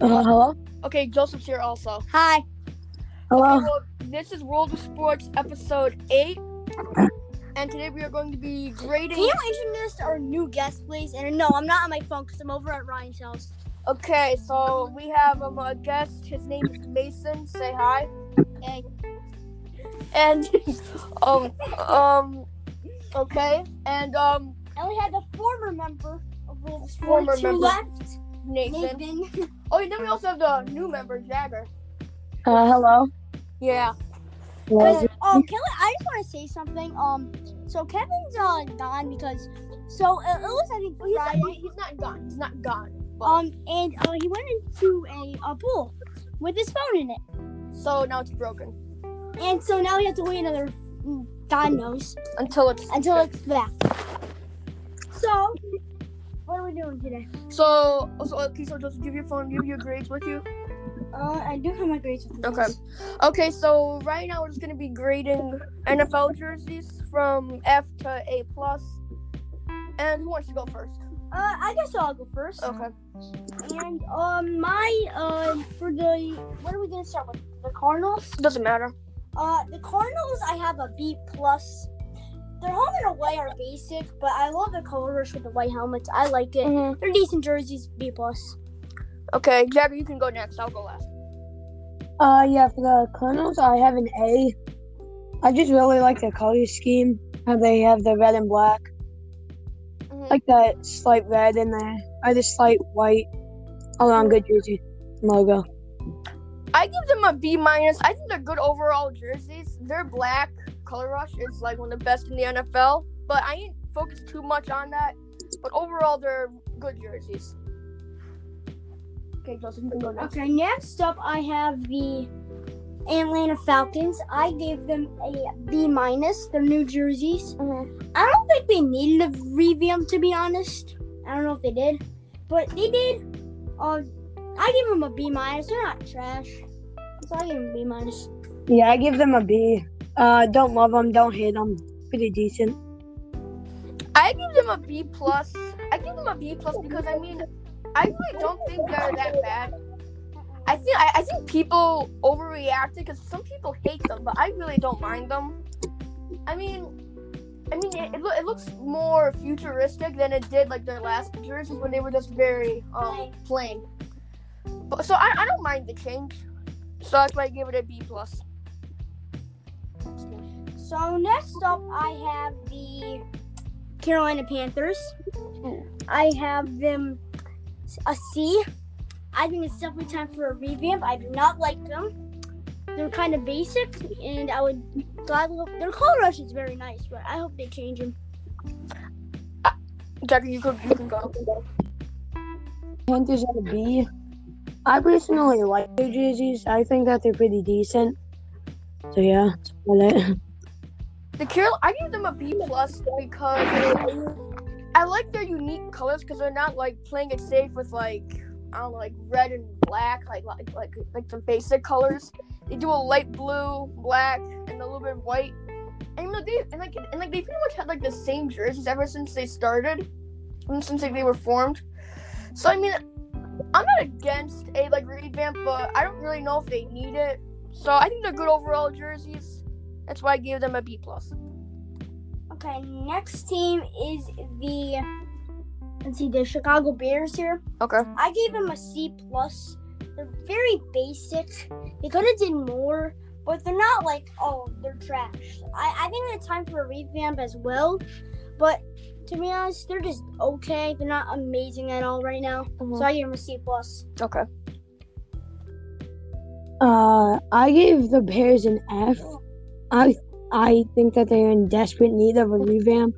Uh, hello? Okay, Joseph's here also. Hi. Hello? Okay, well, this is World of Sports episode 8. And today we are going to be grading. Can you introduce our new guest, please? And no, I'm not on my phone because I'm over at Ryan's house. Okay, so we have um, a guest. His name is Mason. Say hi. Hey. And, um, um, okay. And, um, And we had the former member of World of Former Sports who member. left. Nathan. Nathan. Oh, and then we also have the new member, Jagger. Uh, hello? Yeah. Hello? um, Kelly, I just want to say something. Um, so Kevin's uh gone because so uh, it was I think Well, he's, Friday. not, he's not gone. He's not gone. But, Um, and uh, he went into a, a pool with his phone in it, so now it's broken. and so now he has to wait another mm, God knows Until it's. until it's back. So, what are we doing today? So, so okay, so just give your phone, give your grades with you. Uh, I do have my grades with me. Okay. Okay, so right now we're just gonna be grading NFL jerseys from F to A plus. And who wants to go first? Uh, I guess I'll go first. Okay. And um, my uh, for the what are we gonna start with? The Cardinals. Doesn't matter. Uh, the Cardinals, I have a B plus. Their home and away are basic, but I love the color rush with the white helmets. I like it. Mm-hmm. They're decent jerseys. B plus. Okay, Jagger, you can go next. I'll go last. Uh, yeah, for the Cardinals, I have an A. I just really like the color scheme. How they have the red and black. Mhm. Like that slight red in there. Or the slight white. All around good jersey logo. I give them a B minus. I think they're good overall jerseys. They're black color rush is like one of the best in the NFL. But I ain't focused too much on that. But overall, they're good jerseys. Okay, Joseph, you can go next. Okay, next up, I have the Atlanta Falcons. I gave them a B minus. Their new jerseys. Mhm. I don't think they needed a revamp, to be honest. I don't know if they did, but they did. Uh, I give them a B minus. They're not trash, so I give them a B minus. Yeah, I give them a B. Uh, don't love them, don't hate them. Pretty decent. I give them a B plus. I give them a B plus because I mean, I really don't think they're that bad. I think I, I think people overreacted because some people hate them, but I really don't mind them. I mean, I mean it, it, it looks more futuristic than it did like their last jerseys when they were just very um plain. But so I, I don't mind the change. So that's why I give it a B plus. So next up, I have the Carolina Panthers. I have them a C. I think it's definitely time for a revamp. I do not like them. They're kind of basic, and I would gladly. Look, their color rush is very nice, but I hope they change them. Uh, Jackie, you could you can go. Panthers at a B. I personally like their jerseys. I think that they're pretty decent. So yeah, that's about it. The Carol, I give them a B plus because I like their unique colors because they're not like playing it safe with like I don't know, like red and black, like like like like the basic colors. They do a light blue, black, and a little bit of white. And know, they and like and like they pretty much had like the same jerseys ever since they started, since like, they were formed. So I mean, I'm not against a like revamp, but I don't really know if they need it. So I think they're good overall jerseys. That's why I gave them a B plus. Okay, next team is the let's see, the Chicago Bears here. Okay. I gave them a C plus. They're very basic. They could have did more, but they're not like oh they're trash. I, I think it's time for a revamp as well. But to be honest, they're just okay. They're not amazing at all right now. So I gave them a C plus. Okay. Uh, I gave the Bears an F. I I think that they're in desperate need of a revamp.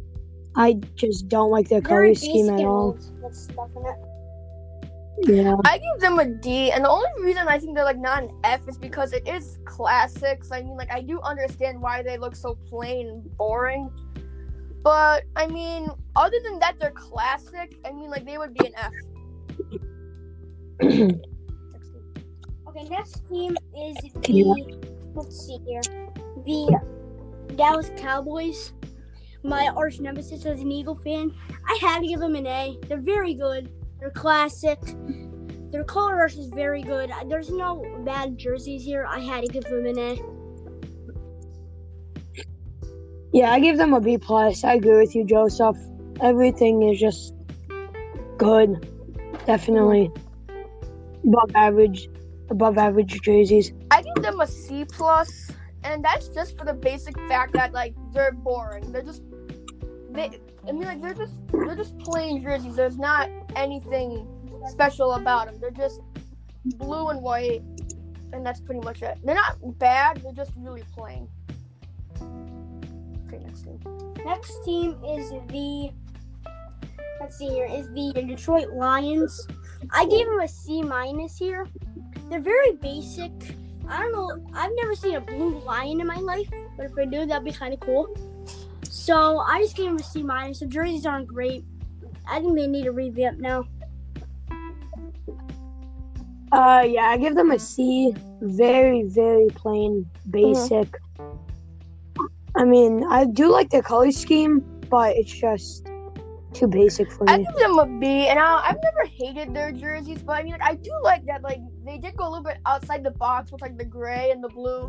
I just don't like their color scheme at all. old. That's definite. Yeah. I give them a D, and the only reason I think they're like not an F is because it is classics. I mean, like I do understand why they look so plain and boring, but I mean, other than that, they're classic. I mean, like they would be an F. Okay, next team is the let's see here. The Dallas Cowboys. My arch nemesis as an Eagle fan. I had to give them an A. They're very good. They're classic. their color rush is very good. There's no bad jerseys here. I had to give them an A. Yeah, I give them a B plus. I agree with you, Joseph. Everything is just good. Definitely above average, above average jerseys. I give them a C plus, and that's just for the basic fact that like they're boring. They're just they. I mean, like they're just they're just plain jerseys. There's not anything special about them. They're just blue and white, and that's pretty much it. They're not bad. They're just really plain. Okay, next team. Next team is the let's see here is the Detroit Lions. I gave them a C minus here. They're very basic. I don't know. I've never seen a blue lion in my life, but if I do, that'd be kind of cool. So I just gave them a C minus. The jerseys aren't great. I think they need a revamp now. Uh, yeah, I give them a C. Very, very plain, basic. I mean, I do like their color scheme, but it's just too basic for me. I give them a B, and I, I've never hated their jerseys, but I mean, like, I do like that. Like, they did go a little bit outside the box with like the gray and the blue,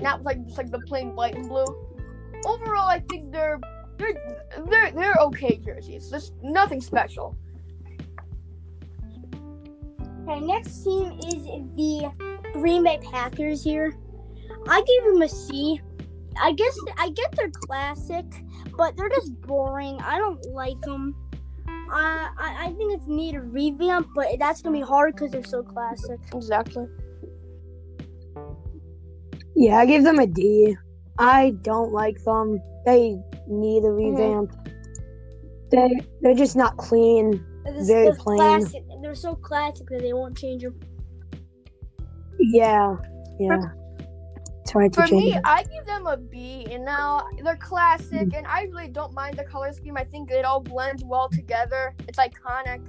not like just like the plain white and blue. Overall, I think they're they're they're they're okay jerseys. There's nothing special. Okay, next team is the Green Bay Packers here. I gave them a C. I guess I get they're classic, but they're just boring. I don't like them. I I, I think it's need a revamp, but that's gonna be hard because they're so classic. Exactly. Yeah, I give them a D. I don't like them. They need a mm-hmm. revamp. They they're just not clean. They're, Very they're plain. classic. They're so classic that they won't change them. Yeah, yeah. It's hard to For change. me, it. I give them a B, and now they're classic, and I really don't mind the color scheme. I think it all blends well together. It's iconic.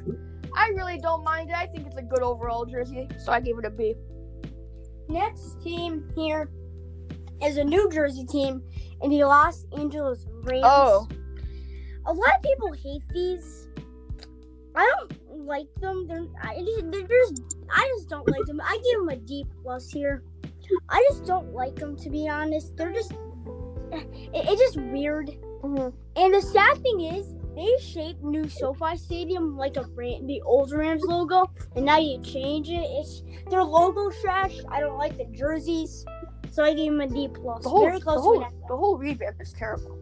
I really don't mind it. I think it's a good overall jersey, so I gave it a B. Next team here is a New Jersey team in the Los Angeles Rams. Oh. a lot of people hate these. I don't like them. They're I just, they're just I just don't like them. I give them a D plus here. I just don't like them to be honest. They're just it, it's just weird. Mhm. And the sad thing is, they shaped new SoFi Stadium like a brand, the old Rams logo, and now you change it. It's their logo trash. I don't like the jerseys, so I gave them a D plus. The whole, Very the whole, to an F. the whole revamp is terrible.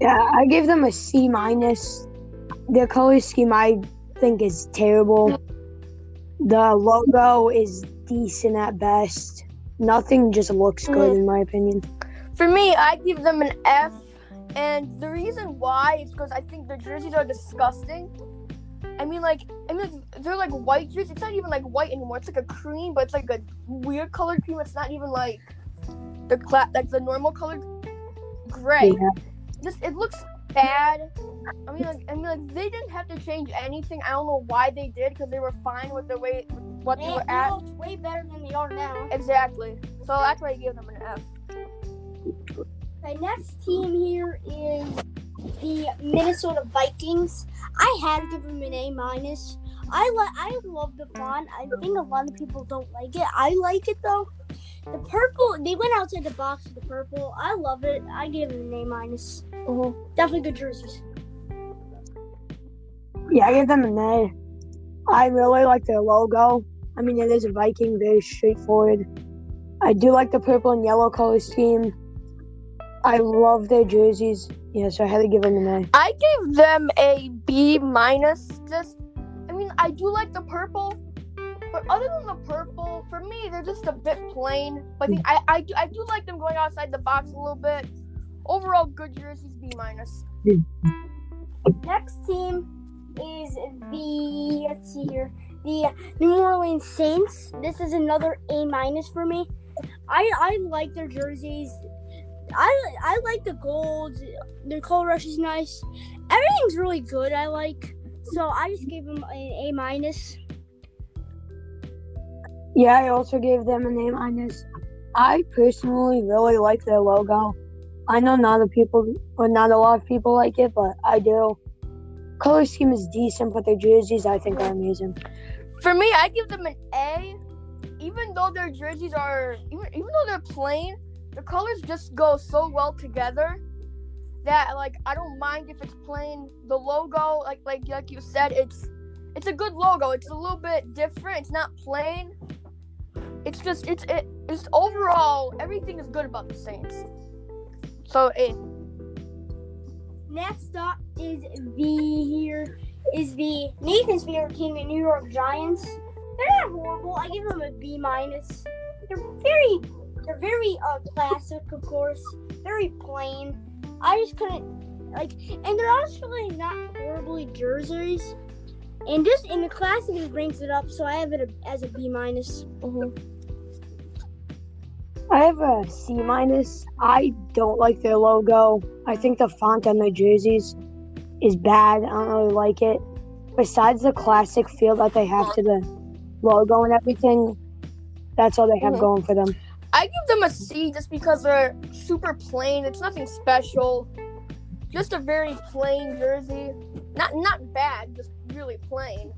Yeah, I gave them a C minus. Their color scheme I think is terrible. The logo is decent at best. Nothing just looks good mm. in my opinion. For me, I give them an F, and the reason why is because I think the jerseys are disgusting. I mean, like, I mean, they're like white jerseys. It's not even like white anymore. It's like a cream, but it's like a weird colored cream. It's not even like the cla- like the normal colored gray. Yeah. Just it looks bad. I mean, like, I mean, like they didn't have to change anything. I don't know why they did because they were fine with the way what they They, were at. look way better than they are now. Exactly. So that's why I gave them an F. The next team here is the Minnesota Vikings. I had to give them an A minus. I like I love the font. I think a lot of people don't like it. I like it though. The purple they went outside the box with the purple. I love it. I gave them an A minus. Uh-huh. Definitely good jerseys. Yeah, I give them an A. I really like their logo. I mean, it is a Viking, very straightforward. I do like the purple and yellow color scheme. I love their jerseys. Yeah, so I had to give them an A. I gave them a B minus. Just, I mean, I do like the purple, but other than the purple, for me, they're just a bit plain. But I hmm. I, I do, I do like them going outside the box a little bit. Overall, good jerseys, B minus. Hmm. Next team is the let's see here the New Orleans Saints. This is another A minus for me. I I like their jerseys. I I like the gold. Their color rush is nice. Everything's really good. I like. So I just gave them an A minus. Yeah, I also gave them A minus. I personally really like their logo. I know not a people or not a lot of people like it, but I do. color scheme is decent, but their jerseys I think are amazing. For me, I give them an A. Even though their jerseys are, even, even though they're plain, the colors just go so well together that like I don't mind if it's plain. The logo, like like like you said, it's it's a good logo. It's a little bit different. It's not plain. It's just it's it, it's overall everything is good about the Saints. So A. Next up is the here is the Nathan's favorite team, the New York Giants. They're not horrible. I give them a B minus. They're very they're very uh classic, of course. Very plain. I just couldn't like, and they're actually not horribly jerseys. And just in the classic, it brings it up, so I have it as a B minus. Mm-hmm. I have a C minus. I don't like their logo. I think the font on their jerseys is bad. I don't really like it. Besides the classic feel that they have to the logo and everything, that's all they have Mhm. going for them. I give them a C just because they're super plain. It's nothing special. Just a very plain jersey. Not not bad, just really plain.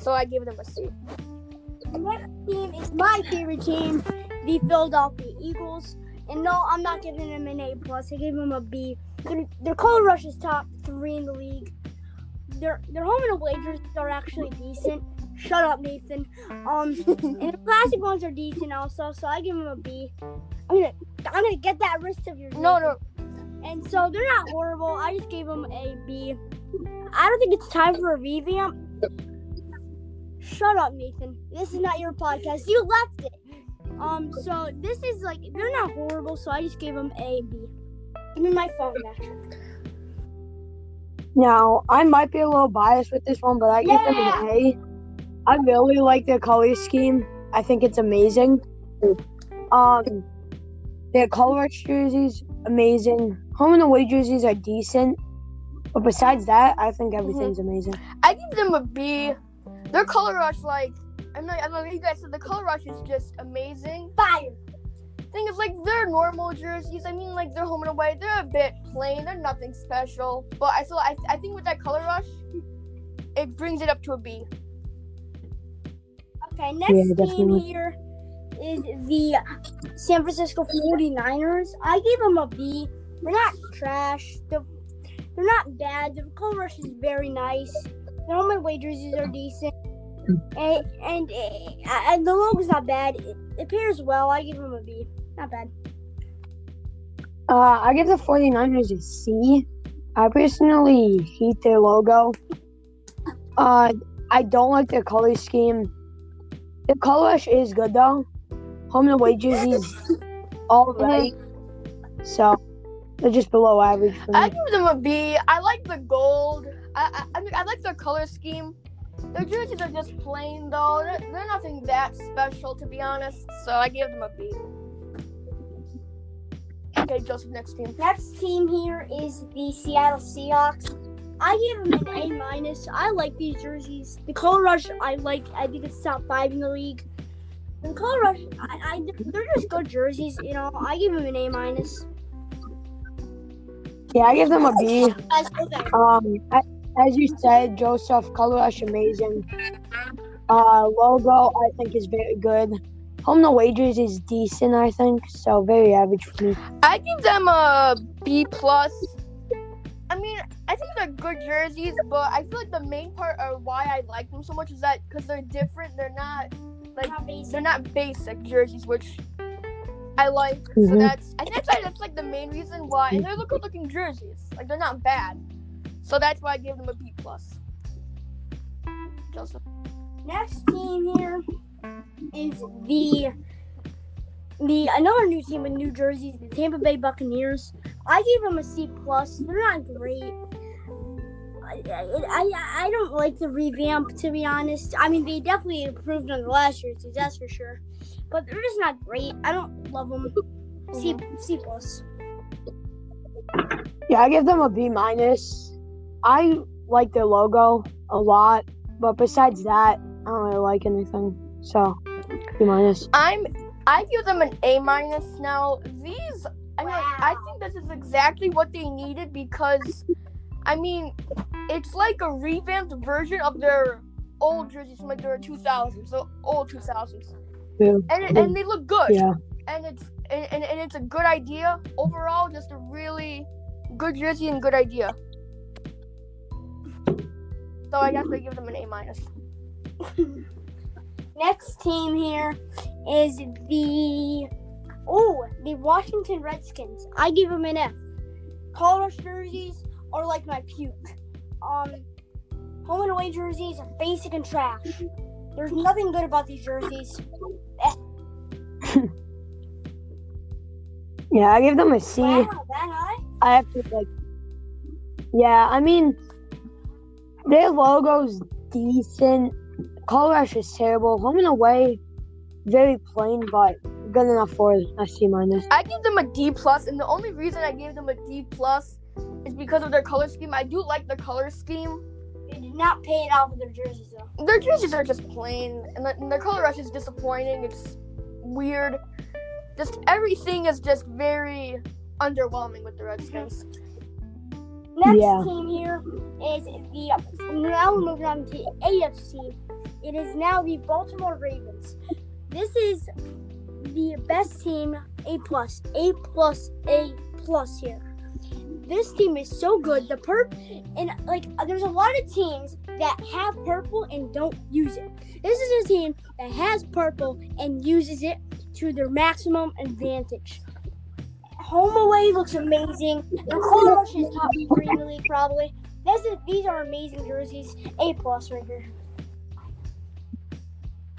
So I give them a C. The next team is my favorite team, the Philadelphia Eagles. And no, I'm not giving them an A plus. I gave them a B. Their, their color rush is top three in the league. Their their home and away jerseys are actually decent. Shut up, Nathan. Um, and the classic ones are decent also. So I give them a B. I'm gonna I'm gonna get that wrist of yours. No, no. And so they're not horrible. I just gave them a B. I don't think it's time for a revamp. Shut up, Nathan. This is not your podcast. You left it. Um, so this is like they're not horrible, so I just gave them a B. Give me my phone back. Now, I might be a little biased with this one, but I give them an A. I really like their color scheme. I think it's amazing. Um, their color jerseys, amazing. Home and away jerseys are decent. But besides that, I think everything's amazing. I give them a B. Their color rush, like I'm not, I know. You guys said the color rush is just amazing. Fire. Thing is, like they're normal jerseys. I mean, like they're home and away. They're a bit plain. They're nothing special. But I still, I, I think with that color rush, it brings it up to a B. Okay, next Yeah, team here is the San Francisco 49ers. I gave them a B. They're not trash. They're, they're not bad. The color rush is very nice. Their home and away jerseys are decent. And, and, uh, and the logo's not bad. It, it pairs well. I give them a B. Not bad. Uh, I give the 49ers a C. I personally hate their logo. Uh, I don't like their color scheme. The color is good though. Home and away jerseys, all right. So they're just below average I give them a B. I like the gold. I, I, I mean, I like their color scheme. Their jerseys are just plain though. They're, they're nothing that special to be honest. So I give them a B. Okay, Joseph, next team. Next team here is the Seattle Seahawks. I give them an A minus. I like these jerseys. The color rush, I like. I think it's top five in the league. The color rush, I, I they're just good jerseys. You know, I give them an A minus. Yeah, I give them a B. As for them. Um, a- as you said, Joseph, color rush amazing. Uh, logo I think is very good. Home away jerseys is decent, I think. So very average for me. I give them a B plus. I mean, I think they're good jerseys, but I feel like the main part of why I like them so much is that because they're different. They're not like Not basic. they're not basic jerseys, which I like. So Mhm. that's I think that's, that's like the main reason why. And they're the good looking jerseys. Like they're not bad. So that's why I give them a B plus. Joseph. Next team here is the the another new team in New Jersey, the Tampa Bay Buccaneers. I gave them a C plus. They're not great. I, I, I, I don't like the revamp to be honest. I mean, they definitely improved on the last year's, that's for sure. But they're just not great. I don't love them. C C plus. Yeah, I give them a B minus. I like their logo a lot, but besides that, I don't really like anything. So B minus. I'm I give them an A minus now. These I mean I think this is exactly what they needed because I mean, it's like a revamped version of their old jerseys from like their 2000s, so old 2000s, Yeah. and it, and they look good. Yeah. And it's and, and, and it's a good idea overall. Just a really good jersey and good idea. So I guess I give them an A minus. Next team here is the oh the Washington Redskins. I give them an F. Color rush jerseys are like my puke. Um, home and away jerseys are basic and trash. There's nothing good about these jerseys. Yeah, I give them a C. Wow, that high? I have to like. Yeah, I mean, their logo's decent. Color rush is terrible. Home and away, very plain, but good enough for a C minus. I give them a D plus, and the only reason I gave them a D plus is because of their color scheme. I do like their color scheme. They did not pay it off with their jerseys though. Their jerseys are just plain, and, the, and their color rush is disappointing. It's weird. Just everything is just very underwhelming with the Redskins. Next Yeah. team here is the now we're moving on to AFC. It is now the Baltimore Ravens. This is the best team, A plus, A plus, A plus here. This team is so good. The perp and like there's a lot of teams that have purple and don't use it. This is a team that has purple and uses it to their maximum advantage. Home away looks amazing. Their color rush is top three in the league probably. This is, these are amazing jerseys. A plus right here.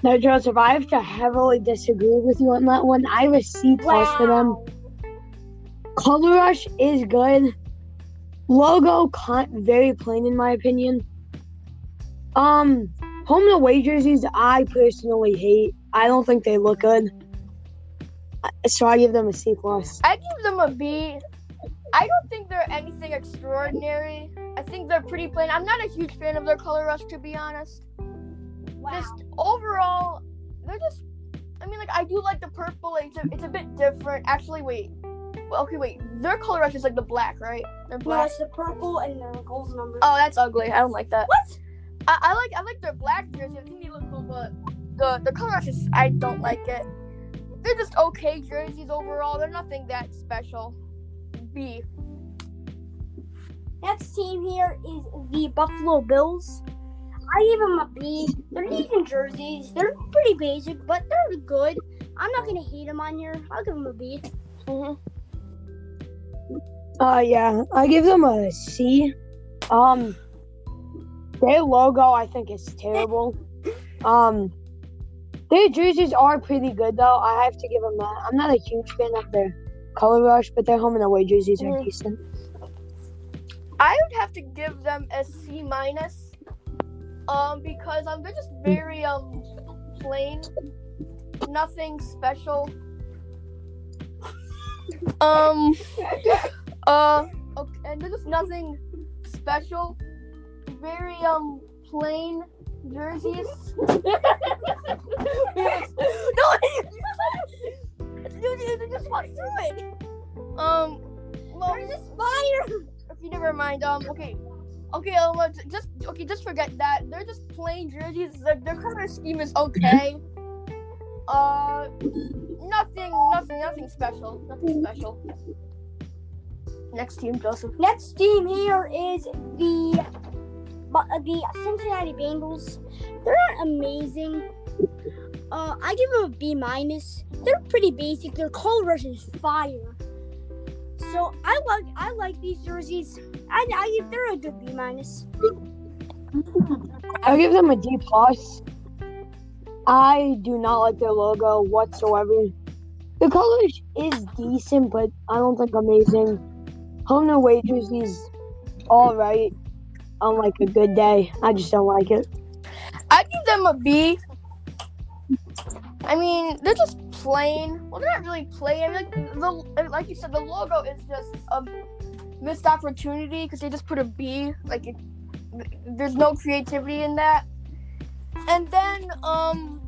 Now, Joseph, I have to heavily disagree with you on that one. I have a C plus for them. Color rush is good. Logo very plain in my opinion. Um, home and away jerseys I personally hate. I don't think they look good. So I give them a C plus. I give them a B. I don't think they're anything extraordinary. I think they're pretty plain. I'm not a huge fan of their color rush, to be honest. Wow. Just overall, they're just. I mean, like I do like the purple. It's a, it's a bit different. Actually, wait. Well, okay, wait. Their color rush is like the black, right? They're No, black. it's the purple and the gold number. Oh, that's ugly. I don't like that. What? I, I like I like their black jersey. I think they look cool, but the the color rush is I don't like it. They're just okay jerseys overall. They're nothing that special. B. Next team here is the Buffalo Bills. I give them a B. They're decent jerseys. They're pretty basic, but they're good. I'm not gonna hate them on here. I'll give them a B. hmm Uh, yeah, I give them a C. Um, their logo I think is terrible. Um, their jerseys are pretty good though. I have to give them that. I'm not a huge fan of their color rush, but their home and away jerseys are Mhm. decent. I would have to give them a C minus. Um, because um, they're just very um plain, nothing special. Um, uh, okay, and there's just nothing special. Very um plain jerseys. no, they just walked through it. Um, well, There's a spider. okay, never mind. Um, okay, okay. Um, just okay. Just forget that. They're just plain jerseys. Their, their color scheme is okay. Uh, nothing, nothing, nothing special. Nothing special. Next team, Joseph. Next team here is the but uh, the Cincinnati Bengals. They're not amazing. Uh, I give them a B minus. They're pretty basic. Their color rush is fire. So I like I like these jerseys. I, I they're a good B minus. I give them a D plus. I do not like their logo whatsoever. The color is decent, but I don't think amazing. Home and away jerseys, all right. On like a good day, I just don't like it. I give them a B. I mean, they're just plain. Well, they're not really plain. Like, the, like you said, the logo is just a missed opportunity because they just put a B. Like, it, there's no creativity in that. And then, um,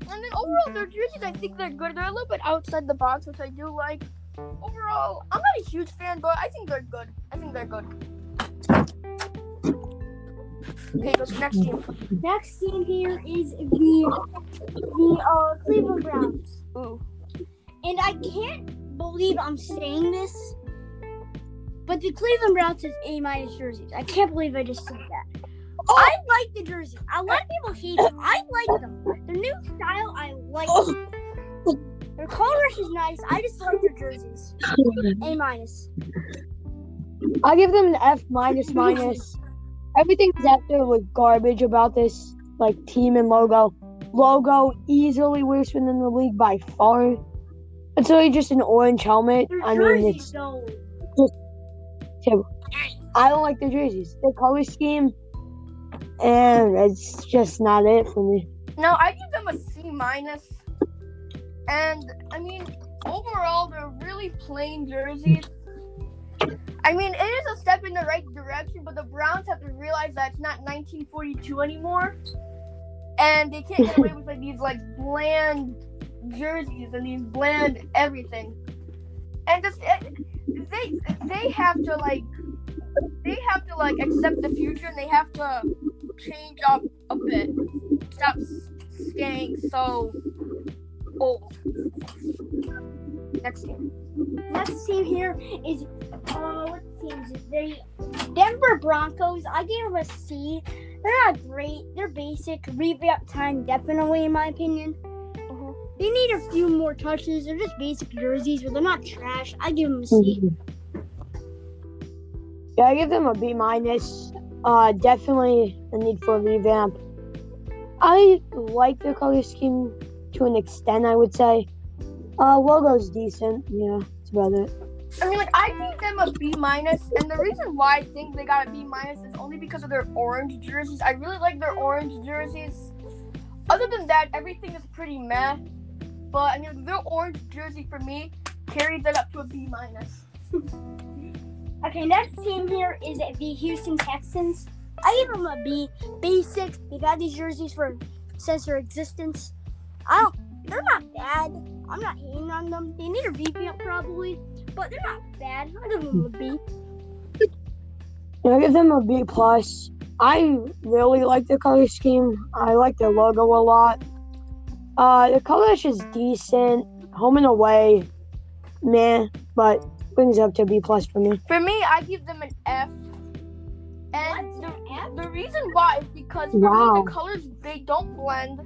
and then overall, their jerseys, I think they're good. They're a little bit outside the box, which I do like. Overall, I'm not a huge fan, but I think they're good. I think they're good. Okay, goes to next team. Next team here is the the uh, Cleveland Browns, Ooh. and I can't believe I'm saying this, but the Cleveland Browns has A minus jerseys. I can't believe I just said that. I like the jerseys. A lot of people hate them. I like them. Their new style, I like. Them. Their color rush is nice. I just like their jerseys. A minus. I give them an F minus minus. Everything after was garbage about this like team and logo. Logo easily worst one in the league by far. It's really just an orange helmet. Their I mean, it's though. terrible. I don't like their jerseys. Their color scheme, and it's just not it for me. No, I give them a C minus. And I mean, overall, they're really plain jerseys. I mean, it is a step in the right direction, but the Browns have to realize that it's not 1942 anymore, and they can't get away with like these like bland jerseys and these bland everything. And just it, they they have to like they have to like accept the future, and they have to change up a bit. Stop staying so old. Next team. Next team here is uh what team is it? The Denver Broncos. I gave them a C. They're not great. They're basic. Revamp time definitely in my opinion. They need a few more touches. They're just basic jerseys, but they're not trash. I give them a C. Yeah, I give them a B minus. Uh, definitely a need for a revamp. I like their color scheme to an extent. I would say. Uh, logo's decent. Yeah, it's about it. I mean, like I gave them a B minus, and the reason why I think they got a B minus is only because of their orange jerseys. I really like their orange jerseys. Other than that, everything is pretty meh. But I mean, their orange jersey for me carries it up to a B minus. Okay, next team here is the Houston Texans. I give them a B. Basic. They got these jerseys for since their existence. I don't. They're not bad. I'm not hating on them. They need a revamp probably, but they're not bad. I give them a B. Yeah, I give them a B plus. I really like the color scheme. I like their logo a lot. Uh, the color is decent. Home and away, meh, but brings up to B plus for me. For me, I give them an F. And What? the, An F? the reason why is because for Wow. me the colors they don't blend,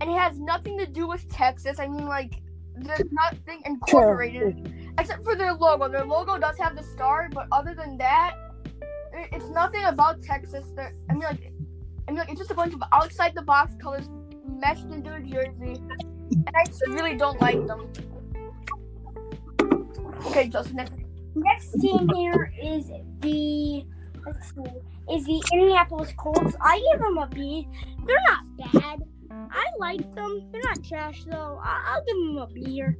and it has nothing to do with Texas. I mean, like there's nothing incorporated except for their logo. Their logo does have the star, but other than that, it's nothing about Texas. They're, I mean, like, I mean, like it's just a bunch of outside the box colors meshed into a jersey, and I just really don't like them. Okay, Justin. Next. Next team here is the let's see, is the Indianapolis Colts. I give them a B. They're not bad. I like them. They're not trash though. I- I'll give them a B here.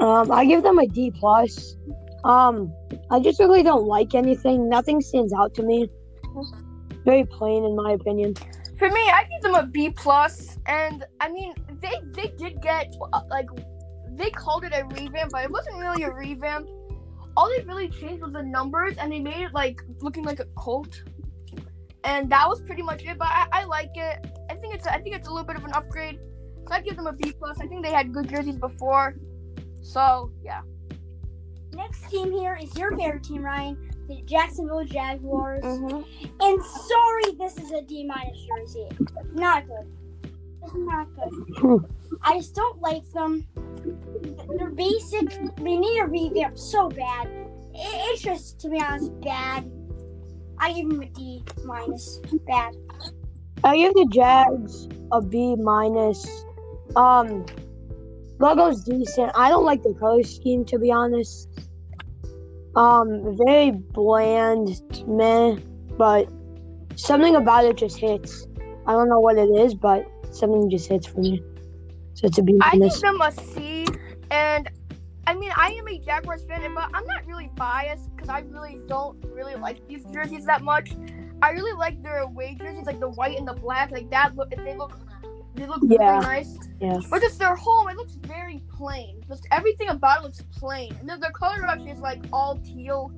Um, I give them a D plus. Um, I just really don't like anything. Nothing stands out to me. Very plain, in my opinion. For me, I give them a B plus, and I mean, they they did get uh, like they called it a revamp, but it wasn't really a revamp. All they really changed was the numbers, and they made it like looking like a cult, and that was pretty much it. But I, I like it. I think it's I think it's a little bit of an upgrade. So I give them a B plus. I think they had good jerseys before, so yeah. Next team here is your favorite team, Ryan, the Jacksonville Jaguars. Mm-hmm. And sorry, this is a D minus jersey. Not good. It's not good. I just don't like them. They're basic. They need a revamp so bad. It's just, to be honest, bad. I give him a D minus. Bad. I give the Jags a B minus. Um, logo's decent. I don't like the color scheme to be honest. Um, very bland, meh, but something about it just hits. I don't know what it is, but something just hits for me. So it's a B I give minus. them a C, and I mean I am a Jaguars fan, but I'm not really biased because I really don't really like these jerseys that much. I really like their away jerseys, like the white and the black, like that. Look, they look, they look Yeah. really nice. Yes. But just their home, it looks very plain. Just everything about it looks plain, and then their color rush is like all teal.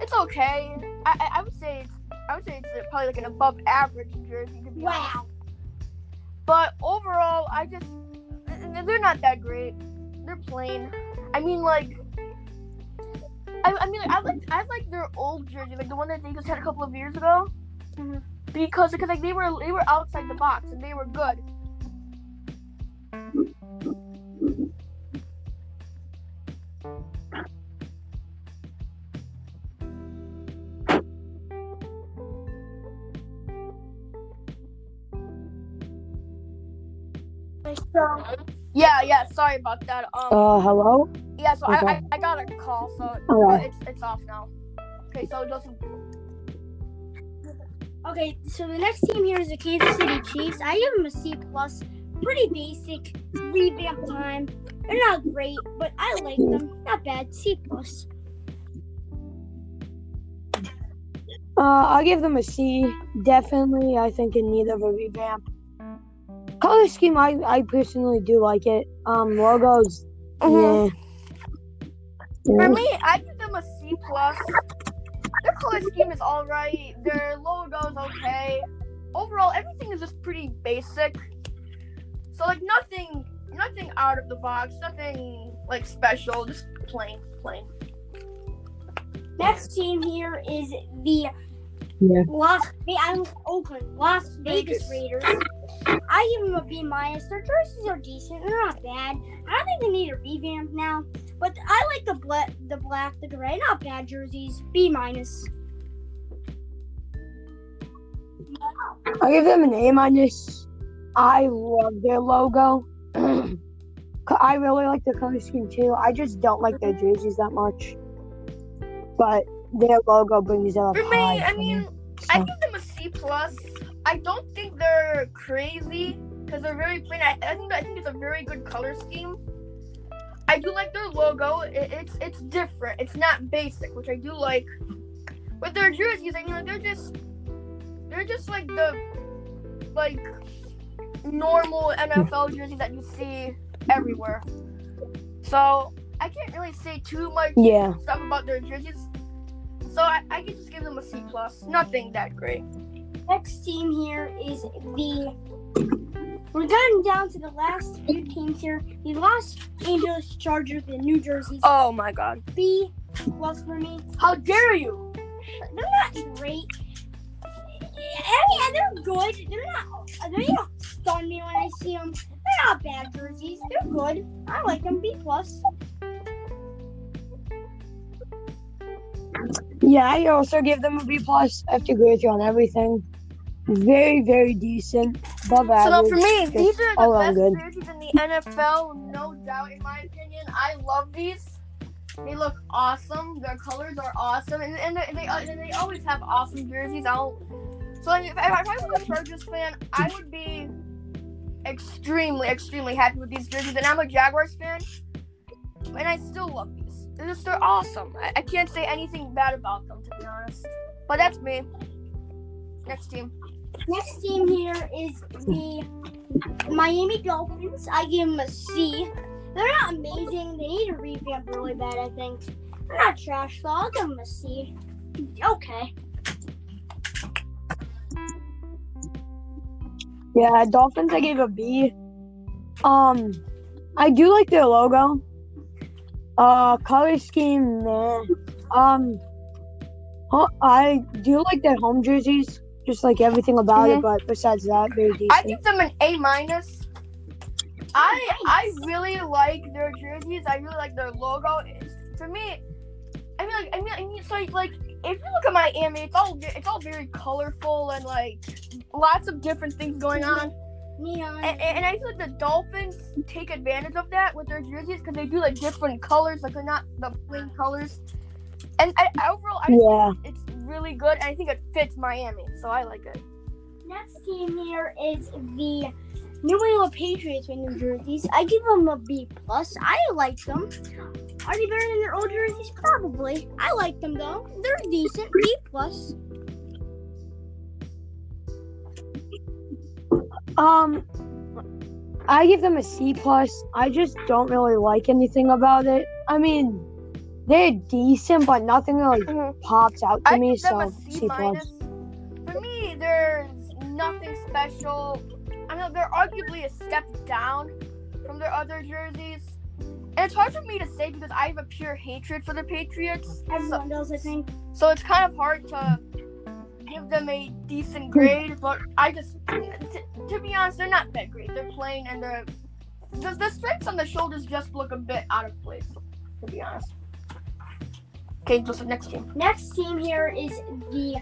It's okay. I I, I would say it's I would say it's uh, probably like an above average jersey to be honest. Wow. But overall, I just they're not that great. They're plain. I mean, like, I, I mean, I like I like their old jersey, like the one that they just had a couple of years ago, Mhm. because because like they were they were outside the box and they were good. So, Yeah, yeah. Sorry about that. Um, Uh, hello. yeah. So I, okay. I I got a call, so Alright. it's it's off now. Okay, so just okay, so the next team here is the Kansas City Chiefs. I give them a C plus. Pretty basic. Revamp time. They're not great, but I like them. Not bad. C plus. Uh, I'll give them a C. Definitely, I think in need of a revamp. Color scheme, I, I personally do like it. Um, logos, Mhm. yeah. For me, I give them a C plus. Their color scheme is all right. Their logo is okay. Overall, everything is just pretty basic. So like nothing, nothing out of the box. Nothing like special. Just plain, plain. Next team here is the Yeah. Las I'm Oakland Las Vegas Vegas. Raiders. I give them a B minus. Their jerseys are decent. They're not bad. I don't think they need a revamp now, but I like the black, the black, the gray. Not bad jerseys. B minus. I give them an A minus. I love their logo. I really like the color scheme too. I just don't like their jerseys that much. But their logo brings up For me. I mean, I So, give them a C plus. I don't think they're crazy because they're very plain. I, I think I think it's a very good color scheme. I do like their logo. It, it's it's different. It's not basic, which I do like. But their jerseys, I mean, like, they're just they're just like the like normal NFL jerseys that you see everywhere. So I can't really say too much yeah. stuff about their jerseys. So I, I can just give them a C plus. Nothing that great. Next team here is the. We're getting down to the last few teams here. The Los Angeles Chargers, the New Jersey Oh my god. B plus for me. How dare you? They're not great. I mean, they're good. They're not. They don't stun me when I see them. They're not bad jerseys. They're good. I like them. B plus. Yeah, I also give them a B plus. I have to agree with you on everything. Very, very decent. Above So average. now for me, these are the best good. jerseys in the NFL, no doubt in my opinion. I love these. They look awesome. Their colors are awesome, and, and they, they and they always have awesome jerseys. I don't. So if, if I was a Chargers fan, I would be extremely, extremely happy with these jerseys. And I'm a Jaguars fan, and I still love these. They're they're awesome. I, I can't say anything bad about them to be honest. But that's me. Next team. Next team here is the Miami Dolphins. I give them a C. They're not amazing. They need a revamp really bad, I think. They're not trash though. I'll give them a C. Okay. Yeah, Dolphins I gave a B. Um I do like their logo. Uh color scheme, man. Um I do like their home jerseys. Just like everything about Mhm. it, but besides that, very decent. I give them an A minus. I I really like their jerseys. I really like their logo. For me, I mean like I mean I mean so like if you look at Miami, it's all it's all very colorful and like lots of different things going on. Neon. And, and I feel like the Dolphins take advantage of that with their jerseys because they do like different colors, like they're not the plain colors. And I, overall, I Yeah. think it's really good, and I think it fits Miami, so I like it. Next team here is the New England Patriots with New Jerseys. I give them a B plus. I like them. Are they better than their old jerseys? Probably. I like them though. They're decent. B plus. Um, I give them a C plus. I just don't really like anything about it. I mean, they're decent, but nothing really Mhm. pops out to I me. give them So a C C plus. minus. me, there's nothing special. I know they're arguably a step down from their other jerseys. And it's hard for me to say because I have a pure hatred for the Patriots. So, Everyone does, I think. so it's kind of hard to give them a decent hmm. grade. But I just, t- to be honest, they're not that great. They're plain and they're the, the stripes on the shoulders just look a bit out of place. To be honest. Okay, the next team? Next team here is the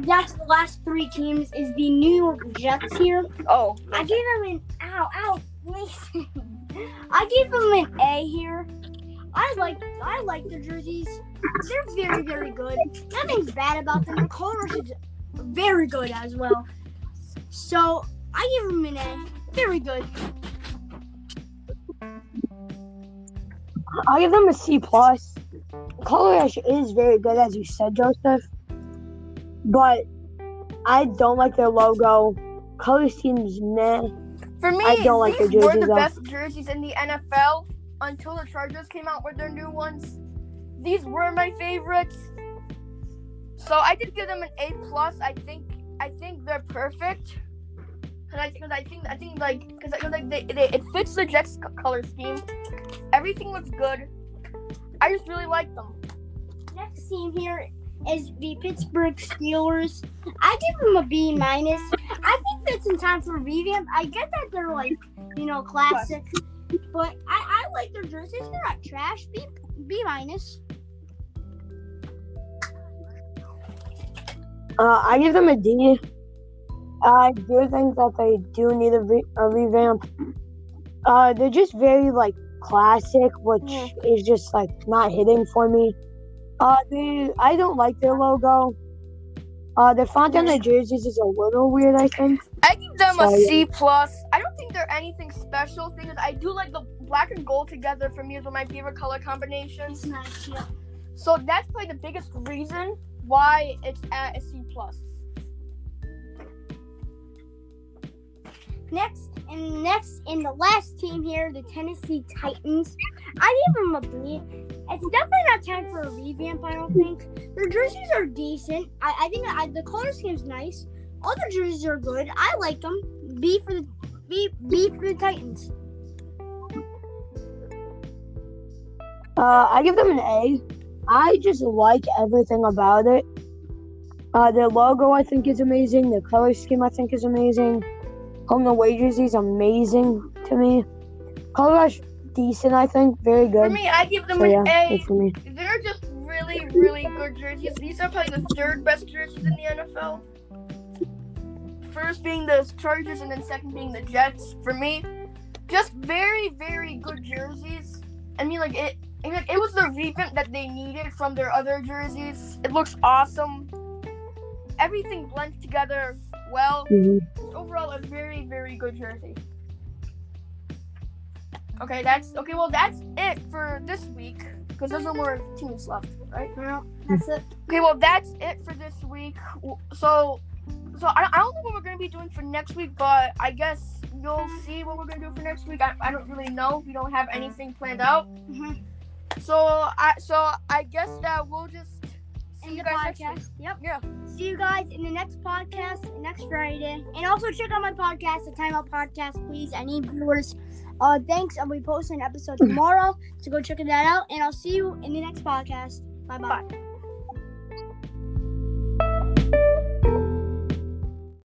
that's the last three teams is the New York Jets here. Oh, I gave them an ow ow listen. I gave them an A here. I like I like the jerseys. They're very very good. Nothing's bad about them. The colors is very good as well. So I give them an A. Very good. I'll give them a C plus. Color Rush is very good, as you said, Joseph. But I don't like their logo. Color seems meh. For me, I don't like these their were the though. best jerseys in the NFL until the Chargers came out with their new ones. These were my favorites. So I did give them an A plus. I think I think they're perfect. Cause I, cause I think I think like because like they, they it fits the Jets color scheme. Everything looks good. I just really like them. Next team here is the Pittsburgh Steelers. I give them a B minus. I think that's in time for revamp. I get that they're like, you know, classic, but I, I like their jerseys. They're not trash. B B minus. Uh, I give them a D. I do think that they do need a, re- a revamp. Uh, they're just very like classic, which Yeah. is just like not hitting for me. Uh, they I don't like their logo. Uh, the font on their jerseys is a little weird. I think. I give them a Sorry. C plus. I don't think they're anything special. Thing is, I do like the black and gold together. For me, is one of my favorite color combinations. It's nice. Yeah. So that's probably the biggest reason why it's at a C plus. Next and next in the last team here, the Tennessee Titans. I give them a B. It's definitely not time for a revamp. I don't think their jerseys are decent. I, I think I, the color scheme's nice. All the jerseys are good. I like them. B for the B B for the Titans. Uh, I give them an A. I just like everything about it. Uh, their logo I think is amazing. Their color scheme I think is amazing. Home and away jerseys amazing to me. Color rush decent I think, very good. For me, I give them So yeah, an A. for me. They're just really, really good jerseys. These are probably the third best jerseys in the NFL. First being the Chargers, and then second being the Jets. For me, just very, very good jerseys. I mean, like it. I mean, it was the revamp that they needed from their other jerseys. It looks awesome. Everything blends together well. Mhm. Overall, a very, very good jersey. Okay, that's okay. Well, that's it for this week because there's no more teams left, right? Well, that's it. Okay, well, that's it for this week. So, so I, I don't know what we're gonna be doing for next week, but I guess you'll see what we're gonna do for next week. I, I don't really know. We don't have anything planned out. Mhm. So I so I guess that we'll just see In you guys next week. Yep. Yeah. See you guys in the next podcast next Friday. And also check out my podcast, the Timeout Podcast, please. I need viewers. Uh, thanks. I'll be posting an episode tomorrow, so go check that out. And I'll see you in the next podcast. Bye bye. Bye.